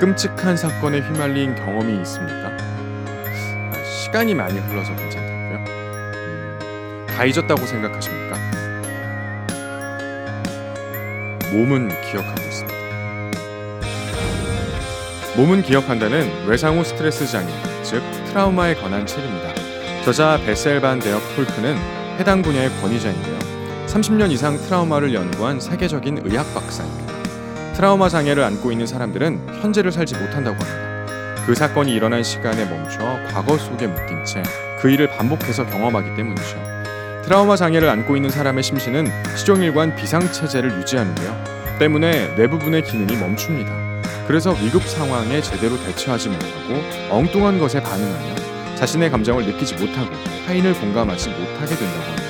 끔찍한 사건에 휘말린 경험이 있습니까? 아, 시간이 많이 흘러서 괜찮다고요? 음, 다 잊었다고 생각하십니까? 몸은 기억하고 있습니다. 몸은 기억한다는 외상 후 스트레스 장애, 즉 트라우마에 관한 책입니다. 저자 베셀 반 데어 폴크는 해당 분야의 권위자인데요. 30년 이상 트라우마를 연구한 세계적인 의학 박사입니다. 트라우마 장애를 안고 있는 사람들은 현재를 살지 못한다고 합니다. 그 사건이 일어난 시간에 멈춰 과거 속에 묶인 채 그 일을 반복해서 경험하기 때문이죠. 트라우마 장애를 안고 있는 사람의 심신은 시종일관 비상 체제를 유지하는데요. 때문에 뇌부분의 기능이 멈춥니다. 그래서 위급 상황에 제대로 대처하지 못하고 엉뚱한 것에 반응하며 자신의 감정을 느끼지 못하고 타인을 공감하지 못하게 된다고 합니다.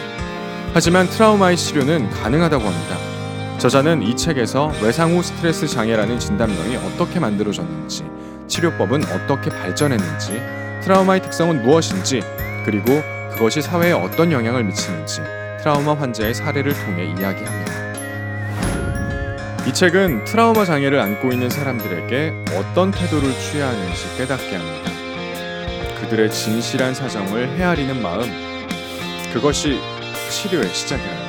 하지만 트라우마의 치료는 가능하다고 합니다. 저자는 이 책에서 외상 후 스트레스 장애라는 진단명이 어떻게 만들어졌는지, 치료법은 어떻게 발전했는지, 트라우마의 특성은 무엇인지, 그리고 그것이 사회에 어떤 영향을 미치는지 트라우마 환자의 사례를 통해 이야기합니다. 이 책은 트라우마 장애를 안고 있는 사람들에게 어떤 태도를 취해야 하는지 깨닫게 합니다. 그들의 진실한 사정을 헤아리는 마음, 그것이 치료의 시작이랍니다.